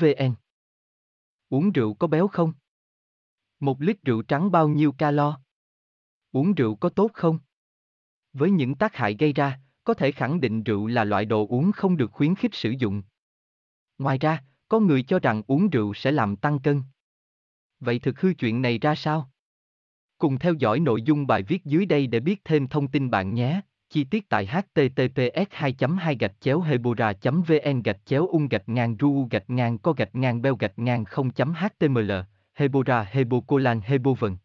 vn uống rượu có béo không một lít rượu trắng bao nhiêu calo uống rượu có tốt không với những tác hại gây ra, có thể khẳng định rượu là loại đồ uống không được khuyến khích sử dụng ngoài ra, có người cho rằng uống rượu sẽ làm tăng cân. Vậy thực hư chuyện này ra sao? Cùng theo dõi nội dung bài viết dưới đây để biết thêm thông tin bạn nhé. Chi tiết tại https 2 2 gạch chéo hebora vn gạch chéo ung gạch ngang ru gạch ngang co gạch ngang beo gạch ngang 0 html hebora hebocolan hebovn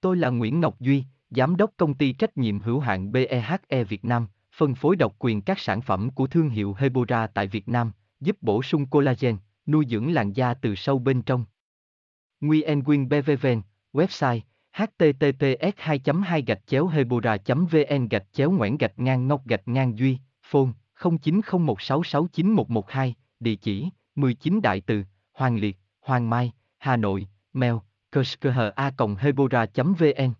Tôi là Nguyễn Ngọc Duy, Giám đốc công ty trách nhiệm hữu hạn BEHE Việt Nam, phân phối độc quyền các sản phẩm của thương hiệu Hebora tại Việt Nam, giúp bổ sung collagen, nuôi dưỡng làn da từ sâu bên trong. Nguyen Quyên BVVN, website https 2 2 gạch chéo hebora vn gạch chéo ngoãn gạch ngang ngọc gạch ngang duy phone 0901669112 địa chỉ 19 đại từ, hoàng liệt, hoàng mai, hà nội, mail a hebora vn.